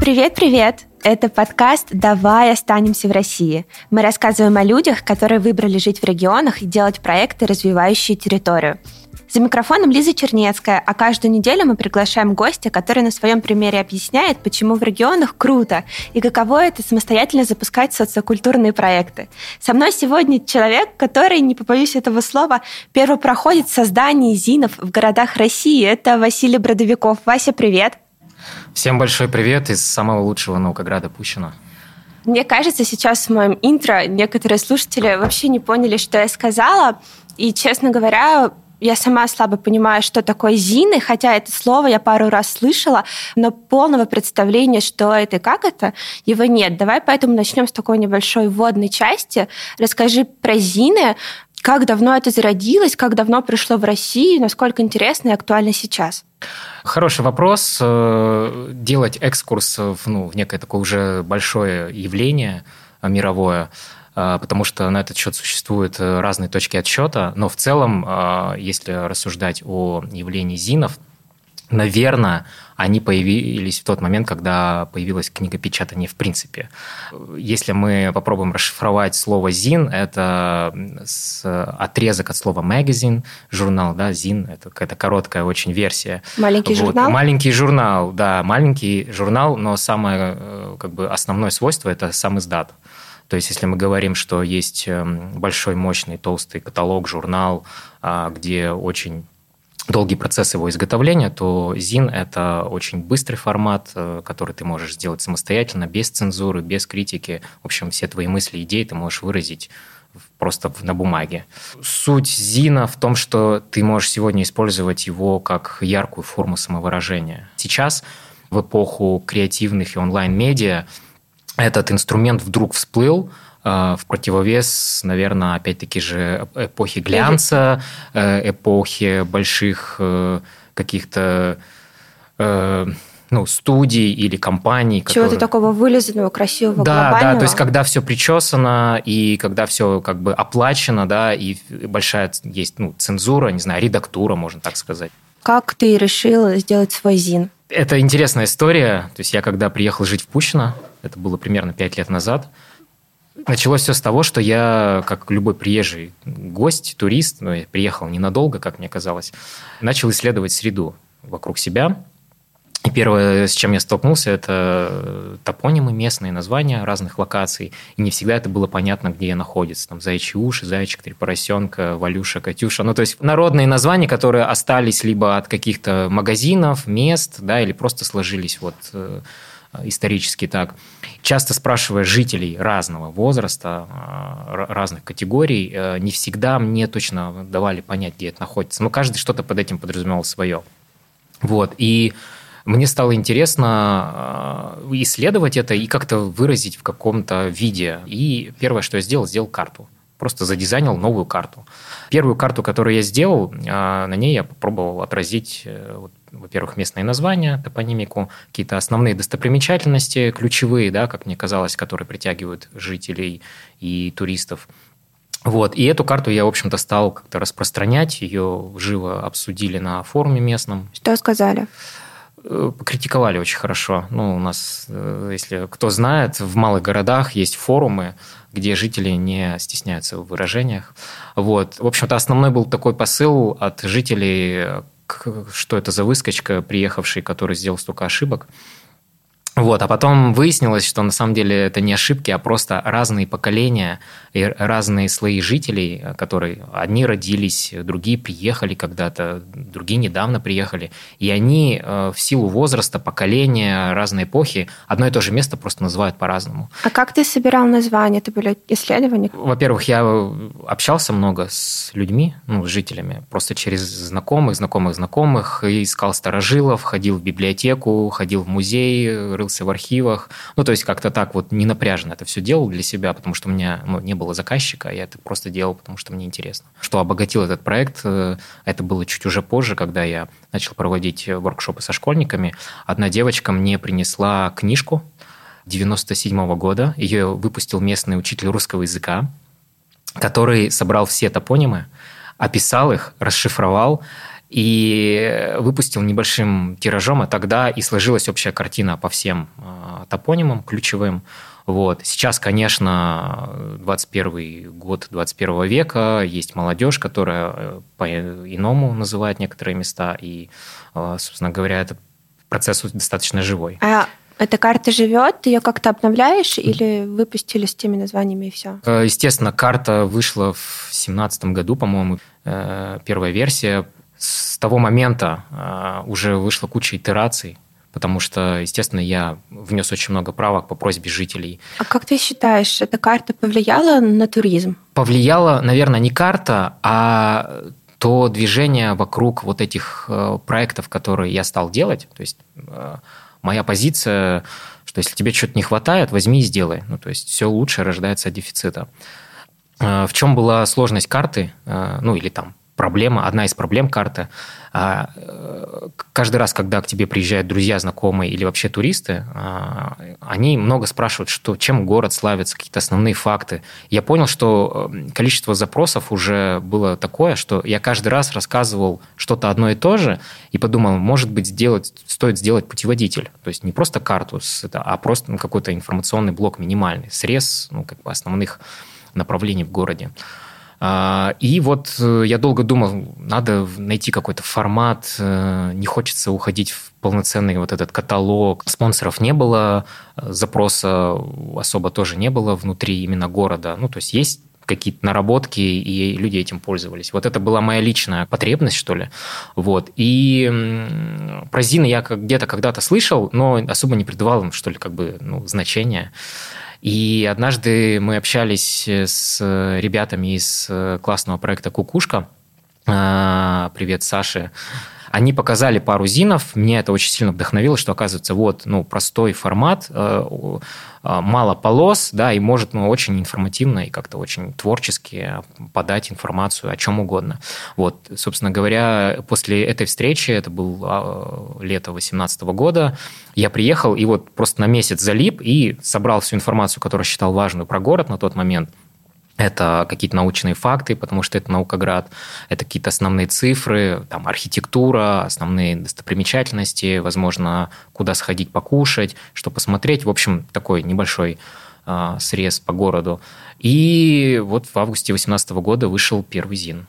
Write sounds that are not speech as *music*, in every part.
Привет-привет! Это подкаст «Давай останемся в России». Мы рассказываем о людях, которые выбрали жить в регионах и делать проекты, развивающие территорию. За микрофоном Лиза Чернецкая, а каждую неделю мы приглашаем гостя, который на своем примере объясняет, почему в регионах круто и каково это самостоятельно запускать социокультурные проекты. Со мной сегодня человек, который, не побоюсь этого слова, первопроходит создание ЗИНов в городах России. Это Василий Бродовиков. Вася, привет! Всем большой привет из самого лучшего Наукограда Пущино. Мне кажется, сейчас в моем интро некоторые слушатели вообще не поняли, что я сказала. И, честно говоря, я сама слабо понимаю, что такое ЗИНы, хотя это слово я пару раз слышала, но полного представления, что это и как это, его нет. Давай поэтому начнем с такой небольшой вводной части. Расскажи про ЗИНы, как давно это зародилось, как давно пришло в Россию, насколько интересно и актуально сейчас? Хороший вопрос. Э, делать экскурс в, ну, в некое такое уже большое явление мировое, э, потому что на этот счет существуют разные точки отсчета, но в целом, э, если рассуждать о явлении ЗИНов, наверное, они появились в тот момент, когда появилась книгопечатание в принципе. Если мы попробуем расшифровать слово «зин», это отрезок от слова «magazine», журнал, да, «зин» – это какая-то короткая очень версия. Маленький вот. журнал? Маленький журнал, да, маленький журнал, но самое э, как бы основное свойство – это сам издат. То есть, если мы говорим, что есть эм, большой, мощный, толстый каталог, журнал, а, где очень долгий процесс его изготовления, то ЗИН – это очень быстрый формат, э, который ты можешь сделать самостоятельно, без цензуры, без критики. В общем, все твои мысли, идеи ты можешь выразить просто на бумаге. Суть Зина в том, что ты можешь сегодня использовать его как яркую форму самовыражения. Сейчас, в эпоху креативных и онлайн-медиа, этот инструмент вдруг всплыл, в противовес, наверное, опять-таки же эпохи глянца, э, эпохи больших э, каких-то ну, студий или компаний. Чего-то которые... такого вылизанного, красивого, да, глобального. Да, то есть когда все причесано и когда все как бы оплачено, да, и большая есть ну, цензура, не знаю, редактура, можно так сказать. Как ты решил сделать свой ЗИН? Это интересная история. То есть я когда приехал жить в Пущино, это было примерно пять лет назад, Началось все с того, что я, как любой приезжий гость, турист, ну, я приехал ненадолго, как мне казалось, начал исследовать среду вокруг себя. И первое, с чем я столкнулся, это топонимы, местные названия разных локаций. И не всегда это было понятно, где я нахожусь. Там зайчи уши, зайчик, три поросенка, Валюша, Катюша. Ну, то есть народные названия, которые остались либо от каких-то магазинов, мест, да, или просто сложились вот э, исторически так. Часто спрашивая жителей разного возраста, а, разных категорий, э, не всегда мне точно давали понять, где это находится. Но каждый что-то под этим подразумевал свое. Вот. И мне стало интересно а, исследовать это и как-то выразить в каком-то виде. И первое, что я сделал, сделал карту. Просто задизайнил новую карту. Первую карту, которую я сделал, а, на ней я попробовал отразить э, во-первых, местные названия, топонимику, какие-то основные достопримечательности, ключевые, да, как мне казалось, которые притягивают жителей и туристов. Вот. И эту карту я, в общем-то, стал как-то распространять. Ее живо обсудили на форуме местном. Что сказали? Э, покритиковали очень хорошо. Ну, у нас, э, если кто знает, в малых городах есть форумы, где жители не стесняются в выражениях. Вот. В общем-то, основной был такой посыл от жителей, что это за выскочка, приехавший, который сделал столько ошибок. Вот, а потом выяснилось, что на самом деле это не ошибки, а просто разные поколения и разные слои жителей, которые одни родились, другие приехали когда-то, другие недавно приехали, и они э, в силу возраста, поколения, разной эпохи одно и то же место просто называют по-разному. А как ты собирал названия? Это были исследования? Во-первых, я общался много с людьми, ну, с жителями, просто через знакомых, знакомых, знакомых, искал старожилов, ходил в библиотеку, ходил в музей, рылся в архивах. Ну, то есть как-то так вот не напряженно это все делал для себя, потому что у меня ну, не было заказчика, я это просто делал, потому что мне интересно. Что обогатил этот проект, э, это было чуть уже позже, когда я начал проводить воркшопы со школьниками. Одна девочка мне принесла книжку 97 -го года. Ее выпустил местный учитель русского языка, который собрал все топонимы, описал их, расшифровал и выпустил небольшим тиражом, и тогда и сложилась общая картина по всем э, топонимам ключевым. Вот. Сейчас, конечно, 21 год 21 века, есть молодежь, которая э, по-иному называет некоторые места, и, э, собственно говоря, этот процесс достаточно живой. А эта карта живет, ты ее как-то обновляешь или выпустили с теми названиями и все? Естественно, карта вышла в 2017 году, по-моему, первая версия с того момента а, уже вышла куча итераций, потому что, естественно, я внес очень много правок по просьбе жителей. А как ты считаешь, эта карта повлияла на туризм? Повлияла, наверное, не карта, а то движение вокруг вот этих э, проектов, которые я стал делать. То есть э, моя позиция, что если тебе что-то не хватает, возьми и сделай. Ну, то есть все лучше рождается от дефицита. Э, в чем была сложность карты, ну или там проблема, одна из проблем карты. А, э, каждый раз, когда к тебе приезжают друзья, знакомые или вообще туристы, а, они много спрашивают, что, чем город славится, какие-то основные факты. Я понял, что э, количество запросов уже было такое, что я каждый раз рассказывал что-то одно и то же, и подумал, может быть, сделать, стоит сделать путеводитель. То есть не просто карту, а просто какой-то информационный блок минимальный, срез ну, как бы основных направлений в городе. И вот э, я долго думал, надо найти какой-то формат, э, не хочется уходить в полноценный вот этот каталог. Спонсоров не было, запроса особо тоже не было внутри именно города. Ну, то есть есть какие-то наработки, и люди этим пользовались. Вот это была моя личная потребность, что ли. Вот. И про Зина я где-то когда-то слышал, но особо не придавал им, что ли, как бы, ну, значения. И однажды мы общались с ребятами из классного проекта «Кукушка». А, привет, Саше. Они показали пару зинов, меня это очень сильно вдохновило, что оказывается вот ну простой формат, э, э, мало полос, да, и может ну очень информативно и как-то очень творчески подать информацию о чем угодно. Вот, собственно говоря, после этой встречи, это был а, лето 2018 года, я приехал и вот просто на месяц залип и собрал всю информацию, которую считал важную про город на тот момент, это какие-то научные факты, потому что это наукоград, это какие-то основные цифры, там архитектура, основные достопримечательности, возможно, куда сходить покушать, что посмотреть. В общем, такой небольшой э, срез по городу. И вот в августе 2018 года вышел первый ЗИН.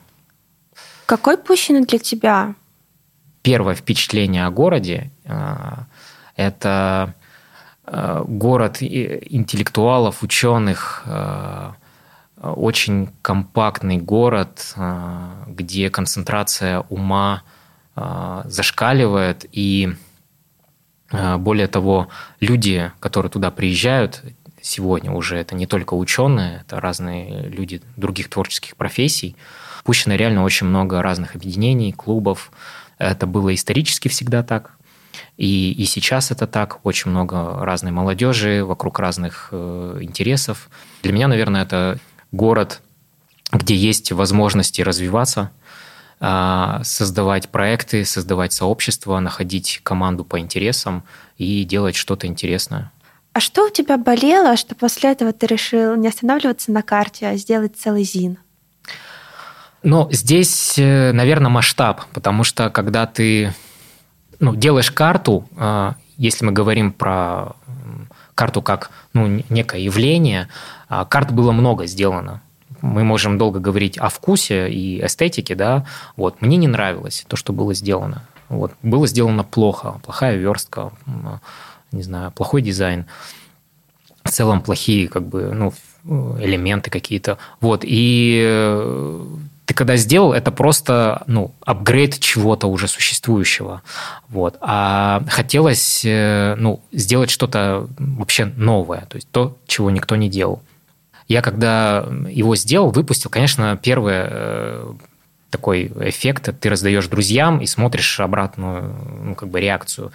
Какой Пущино для тебя? Первое впечатление о городе э, – это э, город интеллектуалов, ученых, э, очень компактный город, а, где концентрация ума а, зашкаливает, и а, более того, люди, которые туда приезжают, сегодня уже это не только ученые, это разные люди других творческих профессий. Пущено реально очень много разных объединений, клубов. Это было исторически всегда так. И, и сейчас это так. Очень много разной молодежи вокруг разных э, интересов. Для меня, наверное, это город, где есть возможности развиваться, а, создавать проекты, создавать сообщество, находить команду по интересам и делать что-то интересное. А что у тебя болело, что после этого ты решил не останавливаться на карте, а сделать целый ЗИН? Ну, здесь, э, наверное, масштаб, потому что когда ты ну, делаешь карту, а, если мы говорим про карту как ну, некое явление, а, карт было много сделано. Мы можем долго говорить о вкусе и эстетике, да. Вот мне не нравилось то, что было сделано. Вот было сделано плохо, плохая верстка, не знаю, плохой дизайн. В целом плохие как бы ну элементы какие-то. Вот и э, ты когда сделал, это просто ну, апгрейд чего-то уже существующего. Вот. А хотелось э, ну, сделать что-то вообще новое, то есть то, чего никто не делал. Я когда его сделал, выпустил, конечно, первый э, такой эффект, ты раздаешь друзьям и смотришь обратную ну, как бы реакцию.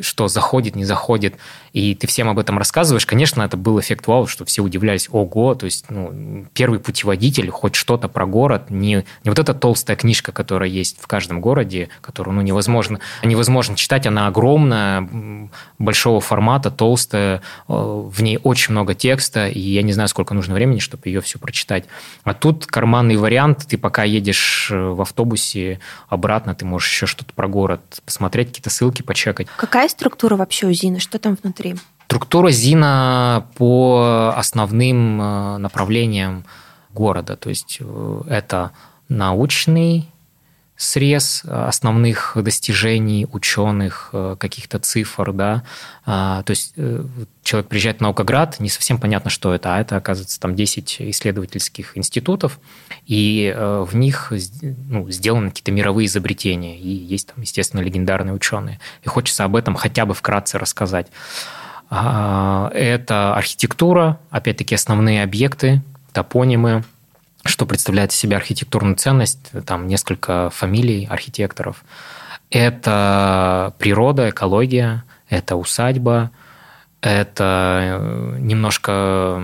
Что заходит, не заходит, и ты всем об этом рассказываешь, конечно, это был эффект вау, что все удивлялись, ого, то есть ну, первый путеводитель, хоть что-то про город, не, не вот эта толстая книжка, которая есть в каждом городе, которую ну, невозможно, невозможно читать, она огромная, большого формата, толстая, э, в ней очень много текста, и я не знаю, сколько нужно времени, чтобы ее все прочитать. А тут карманный вариант, ты пока едешь э, в автобусе обратно, ты можешь еще что-то про город посмотреть, какие-то ссылки почекать. Какая структура вообще у Зины? Что там внутри? Структура ЗИНа по основным э, направлениям города. То есть это научный срез основных достижений ученых, э, каких-то цифр, да, а, то есть э, человек приезжает в Наукоград, не совсем понятно, что это, а это, оказывается, там 10 исследовательских институтов, и э, в них ну, сделаны какие-то мировые изобретения, и есть там, естественно, легендарные ученые. И хочется об этом хотя бы вкратце рассказать. А, это архитектура, опять-таки основные объекты, топонимы, что представляет из себя архитектурную ценность, там несколько фамилий архитекторов. Это природа, экология, это усадьба, это э, немножко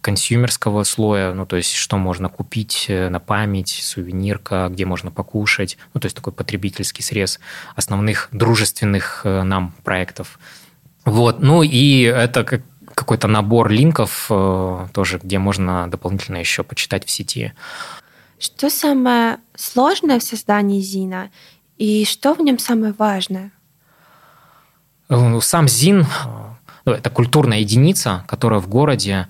консюмерского слоя, ну, то есть, что можно купить э, на память, сувенирка, где можно покушать, ну, то есть, такой потребительский срез основных дружественных э, нам проектов. Вот, ну, и это как какой-то набор линков э, тоже, где можно дополнительно еще почитать в сети. Что самое сложное в создании Зина и что в нем самое важное? Э, сам Зин э, ну, это культурная единица, которая в городе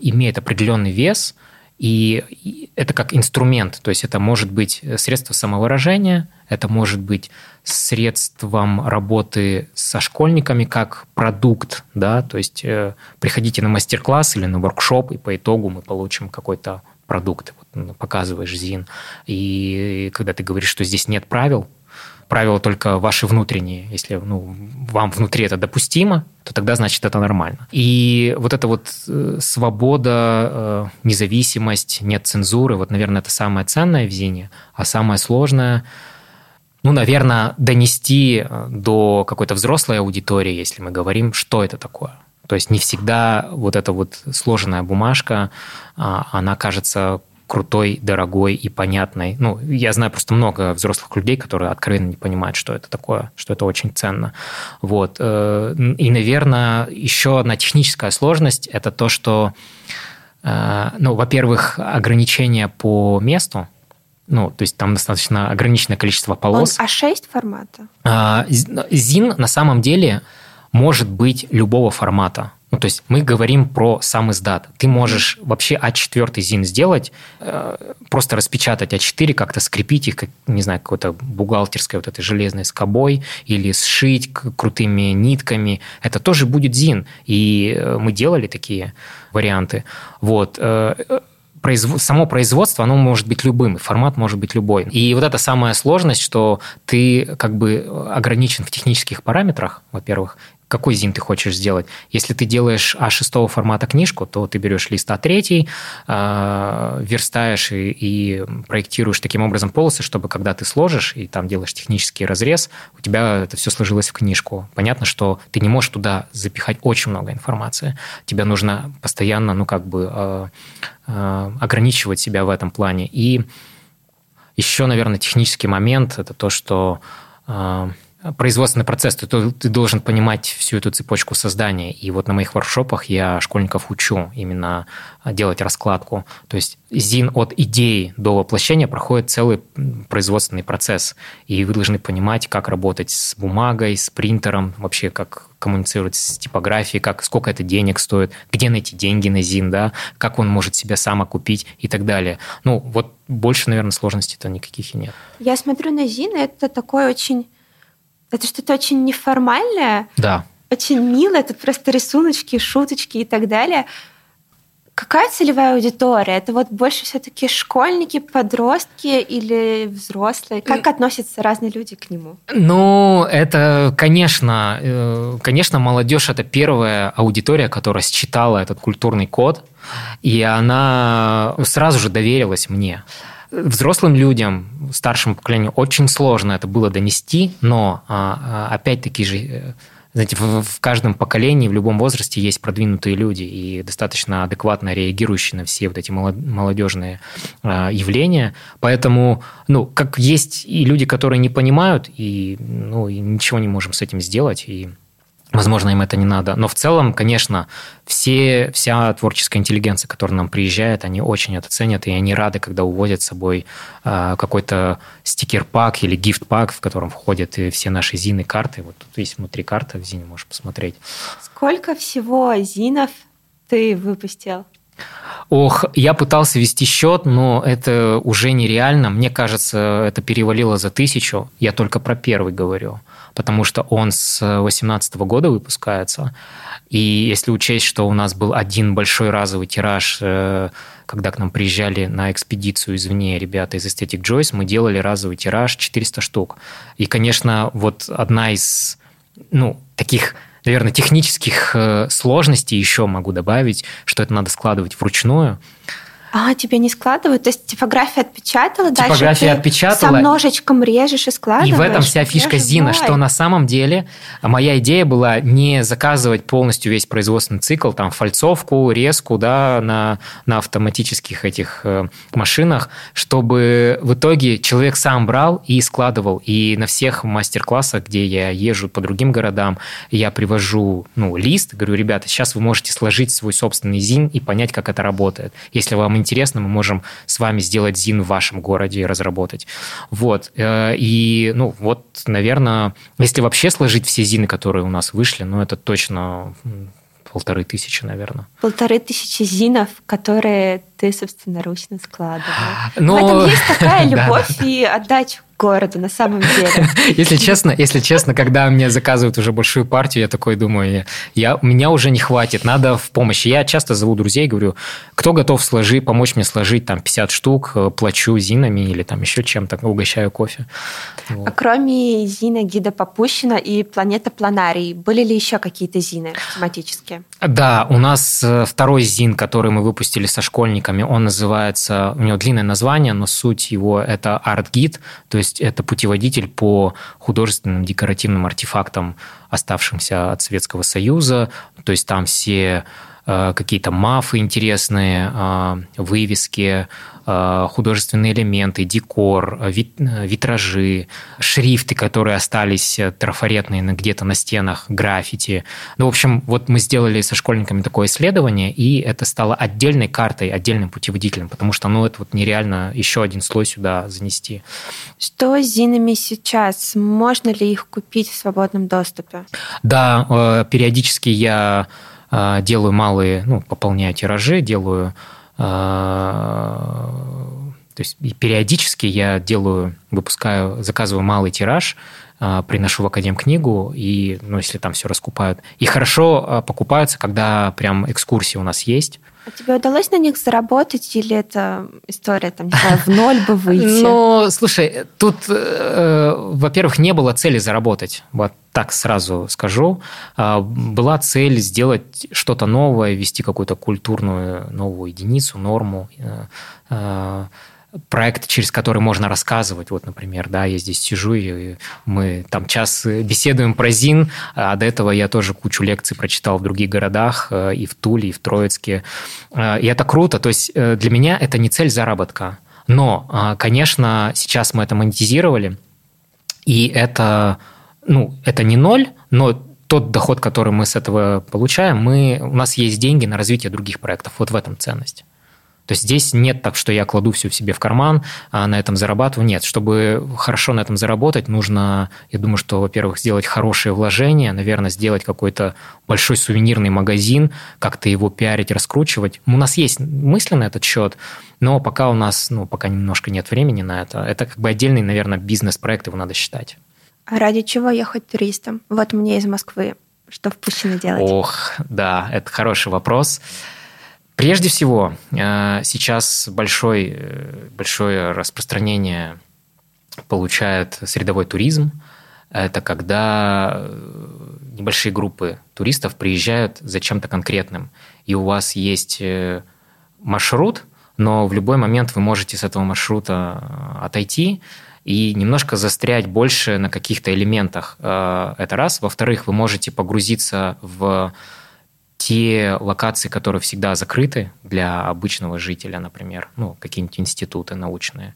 имеет определенный вес, и это как инструмент, то есть это может быть средство самовыражения, это может быть средством работы со школьниками как продукт, да, то есть э, приходите на мастер-класс или на воркшоп, и по итогу мы получим какой-то продукт. Вот, показываешь ЗИН, и когда ты говоришь, что здесь нет правил, правила только ваши внутренние. Если ну, вам внутри это допустимо, то тогда значит это нормально. И вот эта вот э, свобода, э, независимость, нет цензуры, вот, наверное, это самое ценное в ЗИНе, а самое сложное – ну, наверное, донести э, до какой-то взрослой аудитории, если мы говорим, что это такое. То есть не всегда вот эта вот сложенная бумажка, а, она кажется крутой, дорогой и понятной. Ну, я знаю просто много взрослых людей, которые откровенно не понимают, что это такое, что это очень ценно. Вот. Э, и, наверное, еще одна техническая сложность – это то, что, э, ну, во-первых, ограничения по месту – ну, то есть там достаточно ограниченное количество полос. Он А6 формата? А, Зин на самом деле может быть любого формата. Ну, то есть мы говорим про сам издат. Ты можешь вообще А4 ЗИН сделать, э, просто распечатать А4, как-то скрепить их, как, не знаю, какой-то бухгалтерской вот этой железной скобой или сшить крутыми нитками. Это тоже будет ЗИН. И э, мы делали такие варианты. Вот. Э, произв... само производство, оно может быть любым, формат может быть любой. И вот эта самая сложность, что ты как бы ограничен в технических параметрах, во-первых, какой зин ты хочешь сделать. Если ты делаешь А6 формата книжку, то ты берешь лист А3, э, верстаешь и, и проектируешь таким образом полосы, чтобы когда ты сложишь и там делаешь технический разрез, у тебя это все сложилось в книжку. Понятно, что ты не можешь туда запихать очень много информации. Тебе нужно постоянно, ну, как бы э, э, ограничивать себя в этом плане. И еще, наверное, технический момент – это то, что э, производственный процесс, ты, ты должен понимать всю эту цепочку создания. И вот на моих воркшопах я школьников учу именно делать раскладку. То есть ЗИН от идеи до воплощения проходит целый производственный процесс. И вы должны понимать, как работать с бумагой, с принтером, вообще как коммуницировать с типографией, как, сколько это денег стоит, где найти деньги на ЗИН, да, как он может себя сам окупить и так далее. Ну, вот больше, наверное, сложностей-то никаких и нет. Я смотрю на ЗИН, это такой очень это что-то очень неформальное. Да. Очень милое. Тут просто рисуночки, шуточки и так далее. Какая целевая аудитория? Это вот больше все-таки школьники, подростки или взрослые? Как относятся разные люди к нему? Ну, это, конечно, э, конечно, молодежь это первая аудитория, которая считала этот культурный код, и она сразу же доверилась мне. Взрослым людям, старшему поколению очень сложно это было донести, но а, а, опять-таки же э, знаете, в, каждом поколении, в любом возрасте есть продвинутые люди и достаточно адекватно реагирующие на все вот эти молодежные э, явления. Поэтому, ну, как есть и люди, которые не понимают, и, ну, и ничего не можем с этим сделать, и Возможно, им это не надо. Но в целом, конечно, все, вся творческая интеллигенция, которая нам приезжает, они очень это ценят, и они рады, когда увозят с собой э, какой-то стикер-пак или гифт-пак, в котором входят и все наши зины, карты. Вот тут есть внутри карта в зине, можешь посмотреть. Сколько всего зинов ты выпустил? Ох, я пытался вести счет, но это уже нереально. Мне кажется, это перевалило за тысячу. Я только про первый говорю потому что он с 2018 года выпускается. И если учесть, что у нас был один большой разовый тираж, э, когда к нам приезжали на экспедицию извне ребята из Aesthetic Joyce, мы делали разовый тираж 400 штук. И, конечно, вот одна из ну, таких наверное, технических э, сложностей еще могу добавить, что это надо складывать вручную. А, тебе не складывают? То есть типография отпечатала, типография дальше ты отпечатала. со ножичком режешь и складываешь? И в этом вся фишка Боже Зина, мой. что на самом деле моя идея была не заказывать полностью весь производственный цикл, там, фальцовку, резку, да, на, на автоматических этих э, машинах, чтобы в итоге человек сам брал и складывал. И на всех мастер-классах, где я езжу по другим городам, я привожу, ну, лист, говорю, ребята, сейчас вы можете сложить свой собственный ЗИН и понять, как это работает. Если вам интересно, мы можем с вами сделать ЗИН в вашем городе и разработать. Вот. Э, и, ну, вот, наверное, если вообще сложить все ЗИНы, которые у нас вышли, ну, это точно полторы тысячи, наверное. Полторы тысячи зинов, которые ты собственноручно складывал. Но... В этом есть *laughs* такая любовь и отдача городу на самом деле. *laughs* Если честно, если честно, когда мне заказывают уже большую партию, я такой думаю, я, меня уже не хватит, надо в помощь. Я часто зову друзей, говорю, кто готов сложить, помочь мне сложить там 50 штук, э, плачу зинами или там еще чем-то, угощаю кофе. Вот. А кроме зина гида по Пущино и планета Планарий, были ли еще какие-то зины тематические? Да, у нас э, второй зин, который мы выпустили со школьниками, он называется, у него длинное название, но суть его это арт-гид, то есть есть это путеводитель по художественным декоративным артефактам, оставшимся от Советского Союза. То есть там все э, какие-то мафы интересные, э, вывески, художественные элементы, декор, э, э, витражи, шрифты, которые остались трафаретные где-то на стенах, граффити. Ну, в общем, вот мы сделали со школьниками такое исследование, и это стало отдельной картой, отдельным путеводителем, потому что, ну, это вот нереально еще один слой сюда занести. Что с зинами сейчас? Можно ли их купить в свободном доступе? Да, периодически я делаю малые, ну, пополняю тиражи, делаю то есть периодически я делаю, выпускаю, заказываю малый тираж, а, приношу в Академ книгу, и, ну, если там все раскупают. И хорошо а, покупаются, когда прям экскурсии у нас есть. А тебе удалось на них заработать, или это история, там, не знаю, в ноль бы выйти? *laughs* Ну, слушай, тут, э, во-первых, не было цели заработать. Вот так сразу скажу. Э, была цель сделать что-то новое, ввести какую-то культурную новую единицу, норму. Э, проект, через который можно рассказывать. Вот, например, да, я здесь сижу, и мы там час беседуем про ЗИН, а до этого я тоже кучу лекций прочитал в других городах, э, и в Туле, и в Троицке. Э, и это круто. То есть э, для меня это не цель заработка. Но, конечно, сейчас мы это монетизировали, и это, ну, это не ноль, но тот доход, который мы с этого получаем, мы, у нас есть деньги на развитие других проектов. Вот в этом ценность. То есть здесь нет так, что я кладу все в себе в карман, а на этом зарабатываю. Нет, чтобы хорошо на этом заработать, нужно, я думаю, что, во-первых, сделать хорошее вложение, наверное, сделать какой-то большой сувенирный магазин, как-то его пиарить, раскручивать. У нас есть мысли на этот счет, но пока у нас, ну, пока немножко нет времени на это. Это как бы отдельный, наверное, бизнес-проект, его надо считать. А ради чего ехать туристам? Вот мне из Москвы. Что в Пущино делать? Ох, да, это хороший вопрос. Прежде всего, э, сейчас большой, э, большое распространение получает средовой туризм. Это когда э, небольшие группы туристов приезжают за чем-то конкретным, и у вас есть маршрут, но в любой момент вы можете с этого маршрута отойти и немножко застрять больше на каких-то элементах. Это раз. Во-вторых, вы можете погрузиться в те локации, которые всегда закрыты для обычного жителя, например, ну, какие-нибудь институты научные.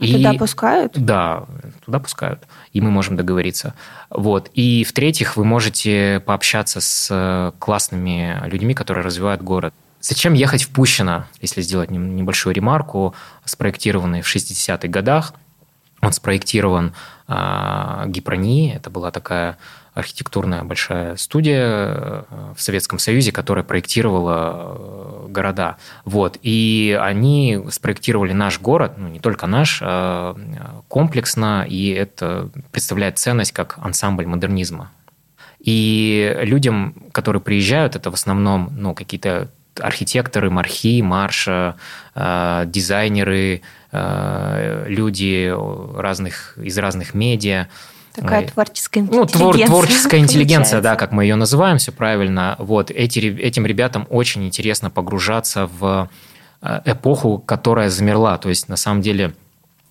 А и, туда пускают? Да, туда пускают, и мы можем договориться. Вот. И в-третьих, вы можете пообщаться с классными людьми, которые развивают город. Зачем ехать в Пущино, если сделать небольшую ремарку, спроектированный в 60-х годах. Он спроектирован э, Гипрони, это была такая архитектурная большая студия э, в Советском Союзе, которая проектировала э, города. Вот. И они спроектировали наш город, ну не только наш, а комплексно, и это представляет ценность как ансамбль модернизма. И людям, которые приезжают, это в основном ну, какие-то архитекторы, мархи, марша, э, дизайнеры, люди разных, из разных медиа, Такая творческая интеллигенция. Ну, твор, творческая интеллигенция, да, как мы ее называем, все правильно. Вот, эти, этим ребятам очень интересно погружаться в э, эпоху, которая замерла. То есть, на самом деле,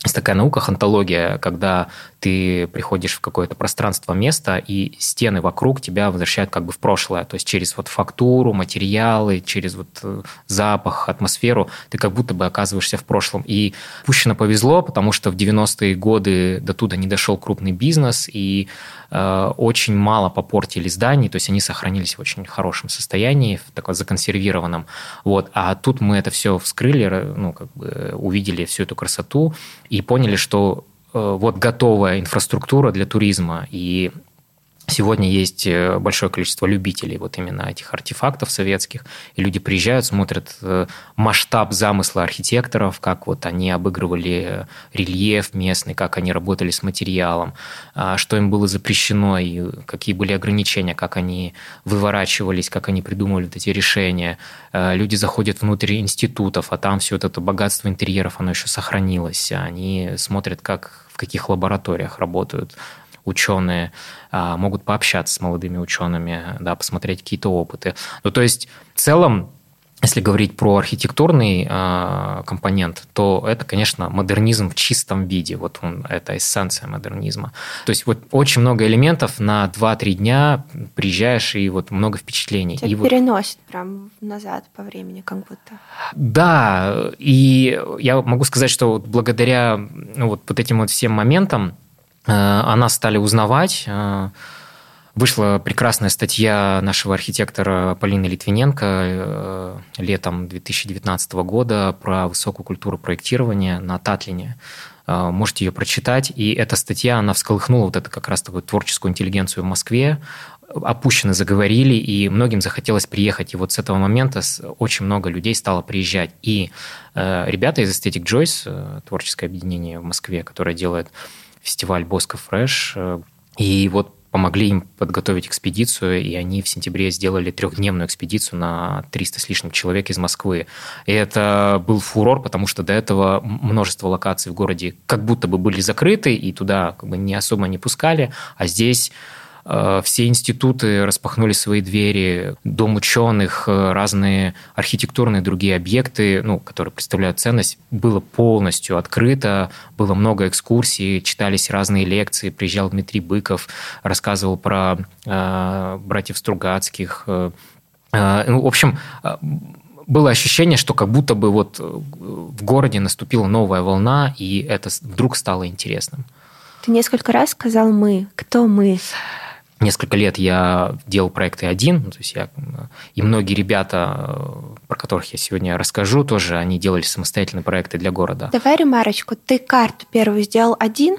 есть такая наука, хантология, когда ты приходишь в какое-то пространство, место, и стены вокруг тебя возвращают как бы в прошлое. То есть через вот фактуру, материалы, через вот э, запах, атмосферу, ты как будто бы оказываешься в прошлом. И Пущино повезло, потому что в 90-е годы до туда не дошел крупный бизнес, и э, очень мало попортили зданий, то есть они сохранились в очень хорошем состоянии, в таком законсервированном. Вот. А тут мы это все вскрыли, ну, как бы увидели всю эту красоту и поняли, что Э, вот готовая инфраструктура для туризма, и Сегодня есть э, большое количество любителей вот именно этих артефактов советских, и люди приезжают, смотрят э, масштаб замысла архитекторов, как вот они обыгрывали рельеф местный, как они работали с материалом, а, что им было запрещено и какие были ограничения, как они выворачивались, как они придумывали эти решения. Люди заходят внутрь институтов, а там все вот это богатство интерьеров, оно еще сохранилось. Они смотрят, как в каких лабораториях работают ученые, а, могут пообщаться с молодыми учеными, да, посмотреть какие-то опыты. Ну, то есть в целом если говорить про архитектурный э, компонент, то это, конечно, модернизм в чистом виде. Вот он, это эссенция модернизма. То есть вот очень много элементов на 2-3 дня приезжаешь и вот много впечатлений. Тебя и переносит вот... прям назад по времени как будто. Да, и я могу сказать, что вот благодаря ну, вот, вот этим вот всем моментам о нас стали узнавать, э, Вышла прекрасная статья нашего архитектора Полины Литвиненко э, летом 2019 года про высокую культуру проектирования на Татлине. Э, можете ее прочитать. И эта статья, она всколыхнула вот эту как раз такую творческую интеллигенцию в Москве. Опущенно заговорили, и многим захотелось приехать. И вот с этого момента очень много людей стало приезжать. И э, ребята из Aesthetic Joyce, творческое объединение в Москве, которое делает фестиваль Боско Фреш, и вот помогли им подготовить экспедицию, и они в сентябре сделали трехдневную экспедицию на 300 с лишним человек из Москвы. И это был фурор, потому что до этого множество локаций в городе как будто бы были закрыты, и туда как бы не особо не пускали, а здесь Э, все институты распахнули свои двери, дом ученых, э, разные архитектурные другие объекты, ну, которые представляют ценность, было полностью открыто, было много экскурсий, читались разные лекции, приезжал Дмитрий Быков, рассказывал про э, братьев Стругацких. Э, э, ну, в общем, э, было ощущение, что как будто бы вот в городе наступила новая волна, и это вдруг стало интересным. Ты несколько раз сказал «мы». Кто «мы»? Несколько лет я делал проекты один, ну, то есть я, и многие ребята, про которых я сегодня расскажу, тоже они делали самостоятельные проекты для города. Давай ремарочку. Ты карту первую сделал один?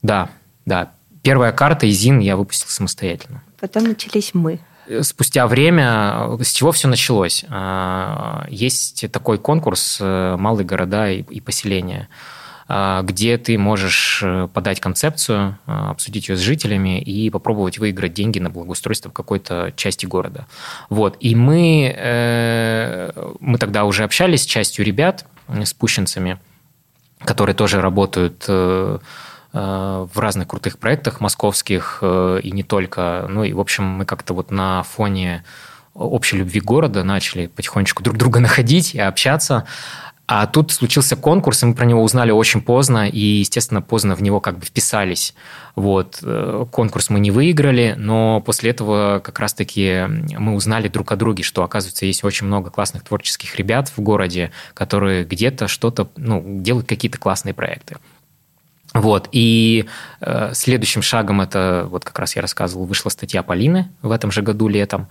Да, да. Первая карта ИЗИН я выпустил самостоятельно. Потом начались мы. Спустя время, с чего все началось? А, есть такой конкурс «Малые города и поселения». А, где ты можешь э, подать концепцию, а, обсудить ее с жителями и попробовать выиграть деньги на благоустройство в какой-то части города. Вот. И мы, э, мы тогда уже общались с частью ребят, с пущенцами, которые тоже работают э, в разных крутых проектах московских и не только. Ну и, в общем, мы как-то вот на фоне общей любви города начали потихонечку друг друга находить и общаться. А тут случился конкурс, и мы про него узнали очень поздно, и, естественно, поздно в него как бы вписались. Вот. Э, конкурс мы не выиграли, но после этого как раз-таки мы узнали друг о друге, что, оказывается, есть очень много классных творческих ребят в городе, которые где-то что-то, ну, делают какие-то классные проекты. Вот, и э, следующим шагом это, вот как раз я рассказывал, вышла статья Полины в этом же году летом,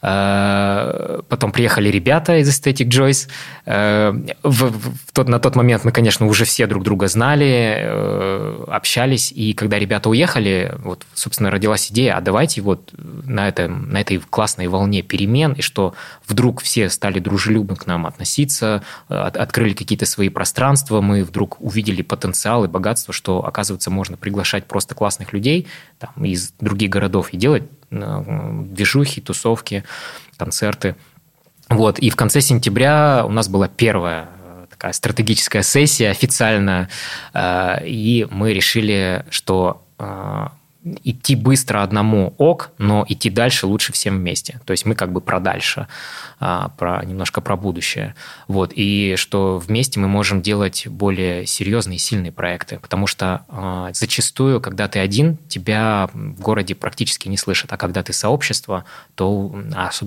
потом приехали ребята из Aesthetic Joyce. Э, в, в тот, на тот момент мы, конечно, уже все друг друга знали, э, общались. И когда ребята уехали, вот, собственно, родилась идея, а давайте вот на, этом, на этой классной волне перемен, и что вдруг все стали дружелюбно к нам относиться, от, открыли какие-то свои пространства, мы вдруг увидели потенциал и богатство, что, оказывается, можно приглашать просто классных людей там, из других городов и делать движухи, тусовки, концерты. Вот. И в конце сентября у нас была первая э, такая стратегическая сессия официально, э, и мы решили, что э, идти быстро одному ок, но идти дальше лучше всем вместе. То есть мы как бы про дальше, а, про, немножко про будущее. Вот. И что вместе мы можем делать более серьезные и сильные проекты, потому что а, зачастую, когда ты один, тебя в городе практически не слышат, а когда ты сообщество, то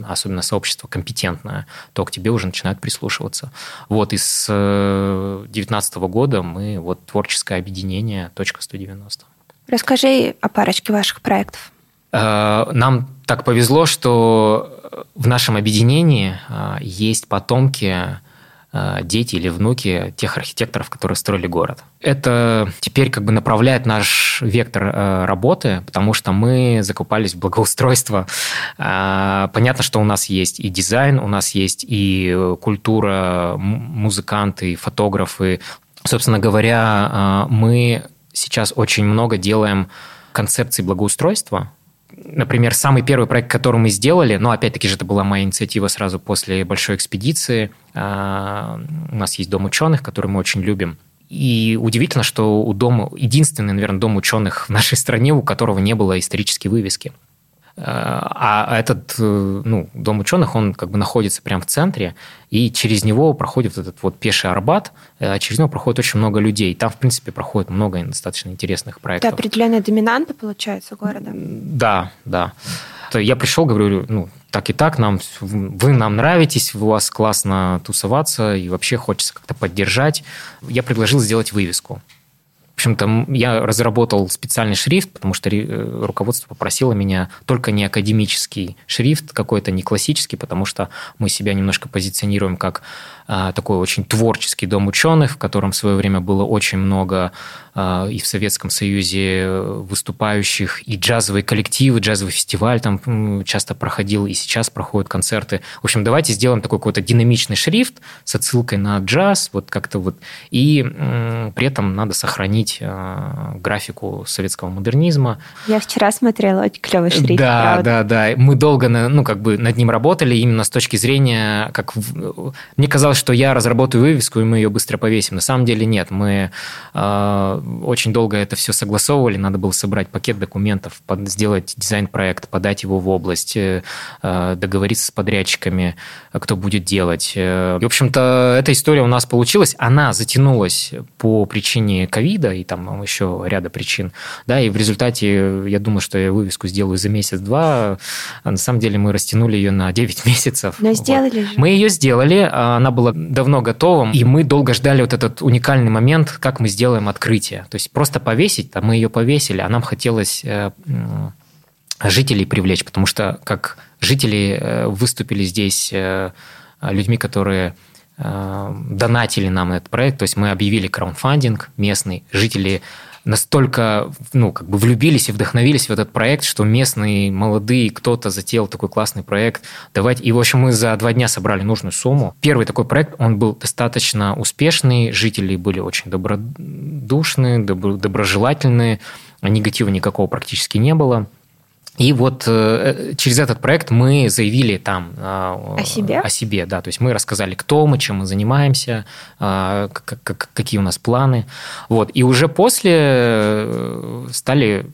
особенно сообщество компетентное, то к тебе уже начинают прислушиваться. Вот. И с 2019 года мы вот творческое объединение «Точка 190». Расскажи о парочке ваших проектов. Э, нам так повезло, что в нашем объединении э, есть потомки э, дети или внуки тех архитекторов, которые строили город. Это теперь как бы направляет наш вектор работы, потому что мы закупались в благоустройство. Понятно, что у нас есть и дизайн, у нас есть и культура, музыканты, фотографы. Собственно говоря, мы сейчас очень много делаем концепций благоустройства. Например, самый первый проект, который мы сделали, но опять-таки же это была моя инициатива сразу после большой экспедиции. А, у нас есть дом ученых, который мы очень любим. И удивительно, что у дома, единственный, наверное, дом ученых в нашей стране, у которого не было исторической вывески. А этот э, ну, дом ученых, он как бы находится прямо в центре, и через него проходит этот вот пеший Арбат, а через него проходит очень много людей. Там, в принципе, проходит много достаточно интересных проектов. Это определенная доминанта, получается, города? Да, да. Я пришел, говорю, ну, так и так, нам, вы нам нравитесь, у вас классно тусоваться, и вообще хочется как-то поддержать. Я предложил сделать вывеску общем-то, я разработал специальный шрифт, потому что э, руководство попросило меня только не академический шрифт какой-то, не классический, потому что мы себя немножко позиционируем как а, такой очень творческий дом ученых, в котором в свое время было очень много а, и в Советском Союзе выступающих, и джазовые коллективы, джазовый фестиваль там часто проходил, и сейчас проходят концерты. В общем, давайте сделаем такой какой-то динамичный шрифт с отсылкой на джаз, вот как-то вот, и при этом надо сохранить а, графику советского модернизма. Я вчера смотрела, очень клевый шрифт. Да, правда. да, да. Мы долго, ну, как бы над ним работали, именно с точки зрения, как мне казалось, что я разработаю вывеску, и мы ее быстро повесим. На самом деле нет. Мы э, очень долго это все согласовывали. Надо было собрать пакет документов, под, сделать дизайн-проект, подать его в область, э, договориться с подрядчиками, кто будет делать. Э, и, в общем-то, эта история у нас получилась. Она затянулась по причине ковида и там еще ряда причин. Да, и в результате я думаю, что я вывеску сделаю за месяц-два. А на самом деле мы растянули ее на 9 *laughs* месяцев. Но сделали вот. же. Мы ее сделали. Она была давно готовым, и мы долго ждали вот этот уникальный момент, как мы сделаем открытие. То есть просто повесить, а мы ее повесили, а нам хотелось э, жителей привлечь, потому что как жители э, выступили здесь э, людьми, которые донатили нам этот проект, то есть мы объявили краудфандинг местный, жители настолько ну, как бы влюбились и вдохновились в этот проект, что местные молодые кто-то затеял такой классный проект. Давайте. И, в общем, мы за два дня собрали нужную сумму. Первый такой проект, он был достаточно успешный, жители были очень добродушные, доброжелательные, негатива никакого практически не было. И вот э, через этот проект мы заявили там э, о себе, о себе, да, то есть мы рассказали, кто мы, чем мы занимаемся, э, как, какие у нас планы, вот. И уже после стали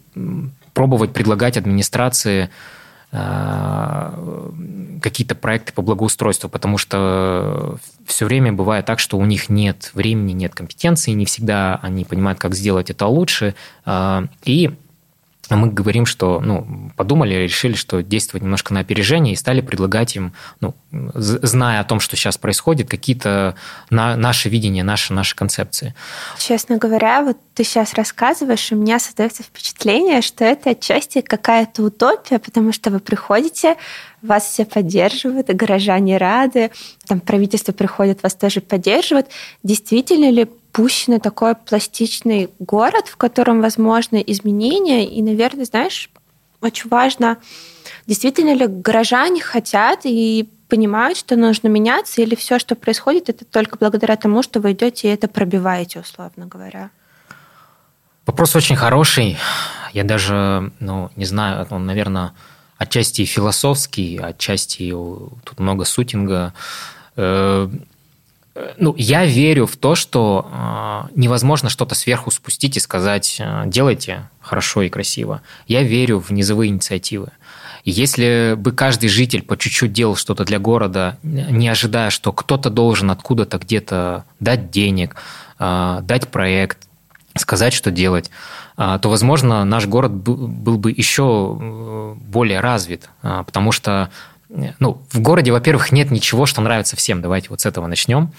пробовать предлагать администрации какие-то проекты по благоустройству, потому что все время бывает так, что у них нет времени, нет компетенции, не всегда они понимают, как сделать это лучше. И а мы говорим, что ну, подумали, решили, что действовать немножко на опережение и стали предлагать им, ну, зная о том, что сейчас происходит, какие-то на, наши видения, наши, наши концепции. Честно говоря, вот ты сейчас рассказываешь, и у меня создается впечатление, что это отчасти какая-то утопия, потому что вы приходите, вас все поддерживают, горожане рады, там правительство приходит, вас тоже поддерживает. Действительно ли Пущино такой пластичный город, в котором возможны изменения. И, наверное, знаешь, очень важно, действительно ли горожане хотят и понимают, что нужно меняться, или все, что происходит, это только благодаря тому, что вы идете и это пробиваете, условно говоря? Вопрос очень хороший. Я даже, ну, не знаю, он, наверное, отчасти философский, отчасти тут много сутинга. Ну, я верю в то, что э, невозможно что-то сверху спустить и сказать, э, делайте хорошо и красиво. Я верю в низовые инициативы. И если бы каждый житель по чуть-чуть делал что-то для города, не ожидая, что кто-то должен откуда-то где-то дать денег, э, дать проект, сказать, что делать, то, возможно, наш город был бы еще более развит, потому что ну, в городе, во-первых, нет ничего, что нравится всем. Давайте вот с этого начнем.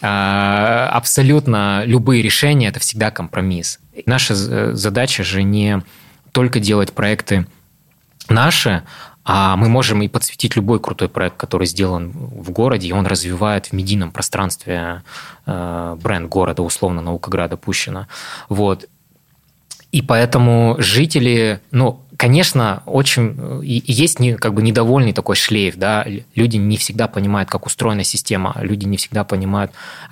А, абсолютно любые решения – это всегда компромисс. Наша задача же не только делать проекты наши, а мы можем и подсветить любой крутой проект, который сделан в городе, и он развивает в медийном пространстве э, бренд города, условно, Наукограда Пущина. Вот. И поэтому жители, ну, конечно, очень есть не, как бы недовольный такой шлейф, да, люди не всегда понимают, как устроена система, люди не всегда понимают,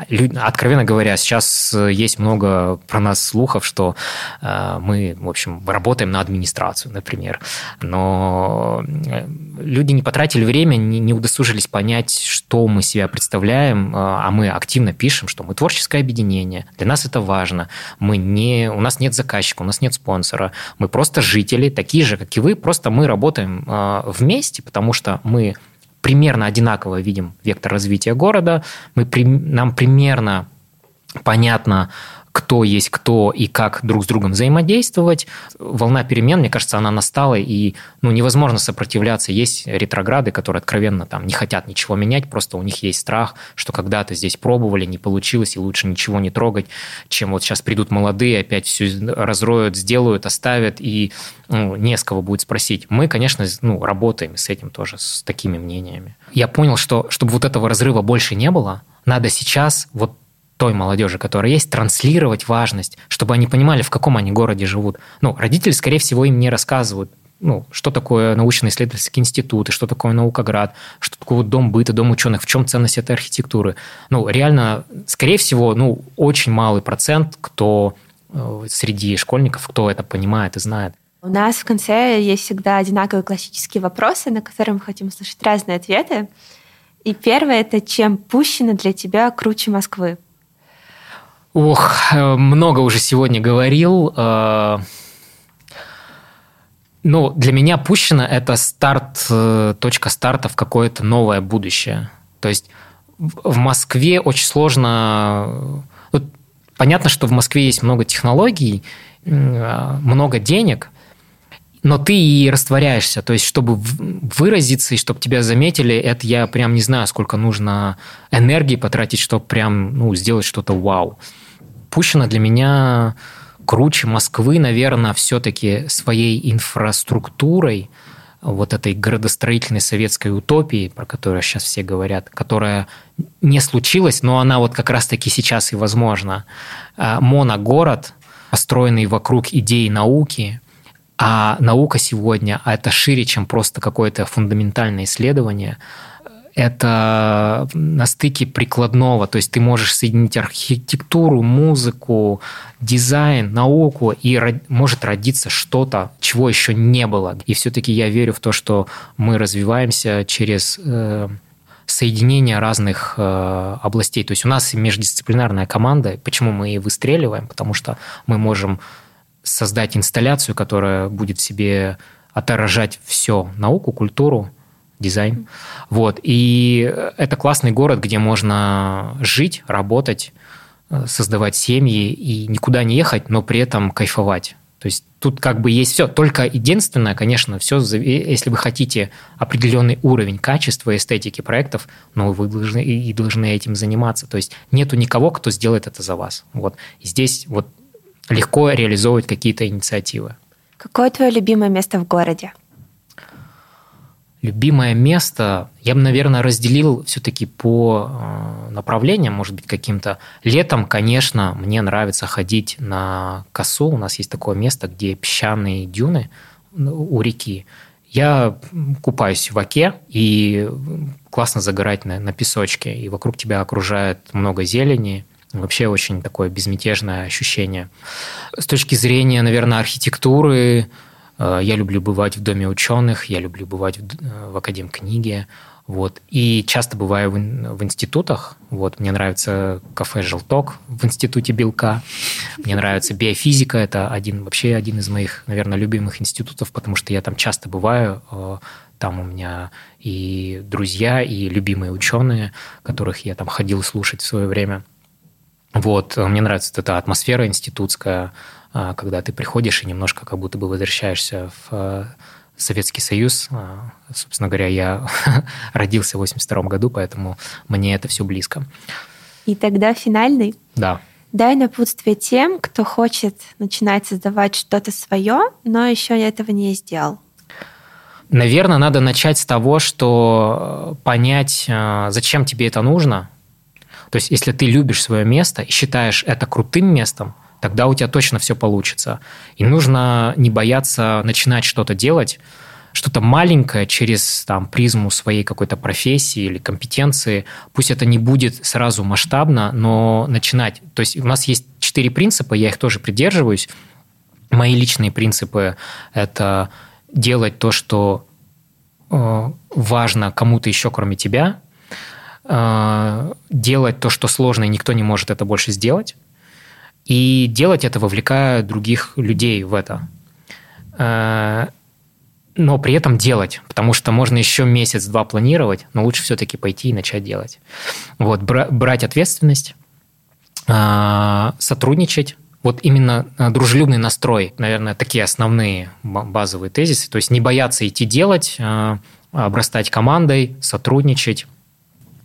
люди, откровенно говоря, сейчас есть много про нас слухов, что э, мы, в общем, работаем на администрацию, например, но э, люди не потратили время, не, не удосужились понять, что мы себя представляем, э, а мы активно пишем, что мы творческое объединение, для нас это важно, мы не, у нас нет заказчика, у нас нет спонсора, мы просто жители, такие такие же, как и вы, просто мы работаем а, вместе, потому что мы примерно одинаково видим вектор развития города, мы, нам примерно понятно, кто есть кто и как друг с другом взаимодействовать. Волна перемен, мне кажется, она настала, и ну, невозможно сопротивляться. Есть ретрограды, которые откровенно там не хотят ничего менять, просто у них есть страх, что когда-то здесь пробовали, не получилось, и лучше ничего не трогать, чем вот сейчас придут молодые, опять все разроют, сделают, оставят, и ну, не с кого будет спросить. Мы, конечно, ну, работаем с этим тоже, с такими мнениями. Я понял, что чтобы вот этого разрыва больше не было, надо сейчас вот той молодежи, которая есть, транслировать важность, чтобы они понимали, в каком они городе живут. Ну, родители, скорее всего, им не рассказывают, ну, что такое научно-исследовательский институт, и что такое наукоград, что такое дом быта, дом ученых, в чем ценность этой архитектуры. Ну, реально, скорее всего, ну, очень малый процент, кто э, среди школьников, кто это понимает и знает. У нас в конце есть всегда одинаковые классические вопросы, на которые мы хотим услышать разные ответы. И первое – это чем Пущино для тебя круче Москвы? Ох, э, много уже сегодня говорил. Э, ну, для меня Пущино – это старт, э, точка старта в какое-то новое будущее. То есть в Москве очень сложно... Вот понятно, что в Москве есть много технологий, много денег, но ты и растворяешься. То есть, чтобы выразиться и чтобы тебя заметили, это я прям не знаю, сколько нужно энергии потратить, чтобы прям ну, сделать что-то вау. Пущино для меня круче Москвы, наверное, все-таки своей инфраструктурой, вот этой градостроительной советской утопии, про которую сейчас все говорят, которая не случилась, но она вот как раз-таки сейчас и возможна. А, моногород, построенный вокруг идей науки, а наука сегодня, а это шире, чем просто какое-то фундаментальное исследование – это на стыке прикладного, то есть ты можешь соединить архитектуру, музыку, дизайн, науку, и может родиться что-то, чего еще не было. И все-таки я верю в то, что мы развиваемся через э, соединение разных э, областей. То есть у нас междисциплинарная команда. Почему мы и выстреливаем? Потому что мы можем создать инсталляцию, которая будет в себе отражать все, науку, культуру, дизайн. Вот. И это классный город, где можно жить, работать, э, создавать семьи и никуда не ехать, но при этом кайфовать. То есть тут как бы есть все. Только единственное, конечно, все, если вы хотите определенный уровень качества и эстетики проектов, но вы должны и должны этим заниматься. То есть нету никого, кто сделает это за вас. Вот. И здесь вот легко реализовывать какие-то инициативы. Какое твое любимое место в городе? Любимое место, я бы, наверное, разделил все-таки по э, направлениям, может быть, каким-то. Летом, конечно, мне нравится ходить на косу. У нас есть такое место, где песчаные дюны ну, у реки. Я купаюсь в оке, и классно загорать на, на песочке, и вокруг тебя окружает много зелени, Вообще очень такое безмятежное ощущение. С точки зрения, наверное, архитектуры, э, я люблю бывать в Доме ученых, я люблю бывать в, э, в Академкниге, вот. И часто бываю в, в институтах. Вот. Мне нравится кафе «Желток» в институте белка. Мне нравится биофизика. Это один, вообще один из моих, наверное, любимых институтов, потому что я там часто бываю. Э, там у меня и друзья, и любимые ученые, которых я там ходил слушать в свое время – вот, мне нравится эта атмосфера институтская, а, когда ты приходишь и немножко как будто бы возвращаешься в а, Советский Союз. А, собственно говоря, я *laughs* родился в 82 году, поэтому мне это все близко. И тогда финальный? Да. Дай напутствие тем, кто хочет начинать создавать что-то свое, но еще этого не сделал. Наверное, надо начать с того, что понять, зачем тебе это нужно, то есть, если ты любишь свое место и считаешь это крутым местом, тогда у тебя точно все получится. И нужно не бояться начинать что-то делать, что-то маленькое через там, призму своей какой-то профессии или компетенции. Пусть это не будет сразу масштабно, но начинать. То есть у нас есть четыре принципа, я их тоже придерживаюсь. Мои личные принципы – это делать то, что э, важно кому-то еще, кроме тебя, делать то, что сложно, и никто не может это больше сделать. И делать это, вовлекая других людей в это. Э, но при этом делать, потому что можно еще месяц-два планировать, но лучше все-таки пойти и начать делать. Вот, брать ответственность, э, сотрудничать, вот именно дружелюбный настрой, наверное, такие основные базовые тезисы. То есть не бояться идти делать, обрастать командой, сотрудничать,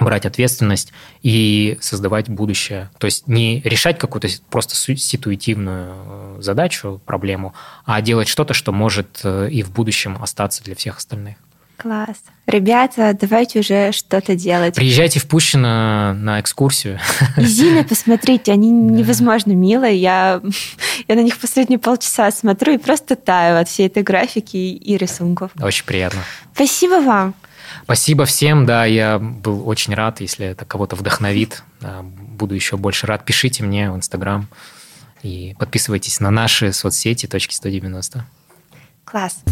брать ответственность и создавать будущее. То есть не решать какую-то просто ситуативную э, задачу, проблему, а делать что-то, что может э, и в будущем остаться для всех остальных. Класс. Ребята, давайте уже что-то делать. Приезжайте в Пущино на экскурсию. И *laughs* посмотрите, они невозможно милые. Я, *laughs* я на них последние полчаса смотрю и просто таю от всей этой графики и рисунков. Очень приятно. Спасибо вам. Спасибо всем, да, я был очень рад, если это кого-то вдохновит. Буду еще больше рад. Пишите мне в Инстаграм и подписывайтесь на наши соцсети «Точки 190». Класс.